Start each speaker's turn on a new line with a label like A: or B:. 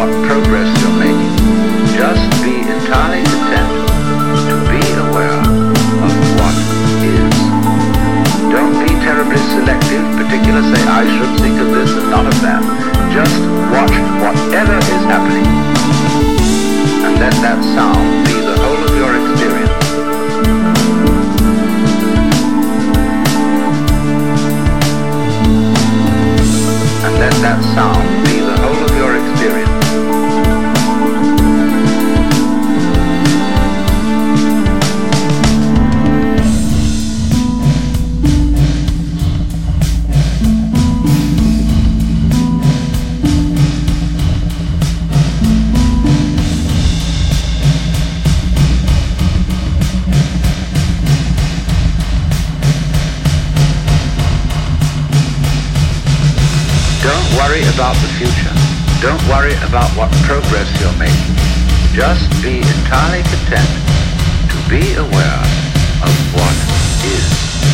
A: what progress you're making. Just be entirely content to be aware of what is. Don't be terribly selective, particular say I should think of this and not of that. Just watch whatever is happening and let that sound be the whole of your experience. And let that sound worry about the future. Don't worry about what progress you're making. Just be entirely content to be aware of what is.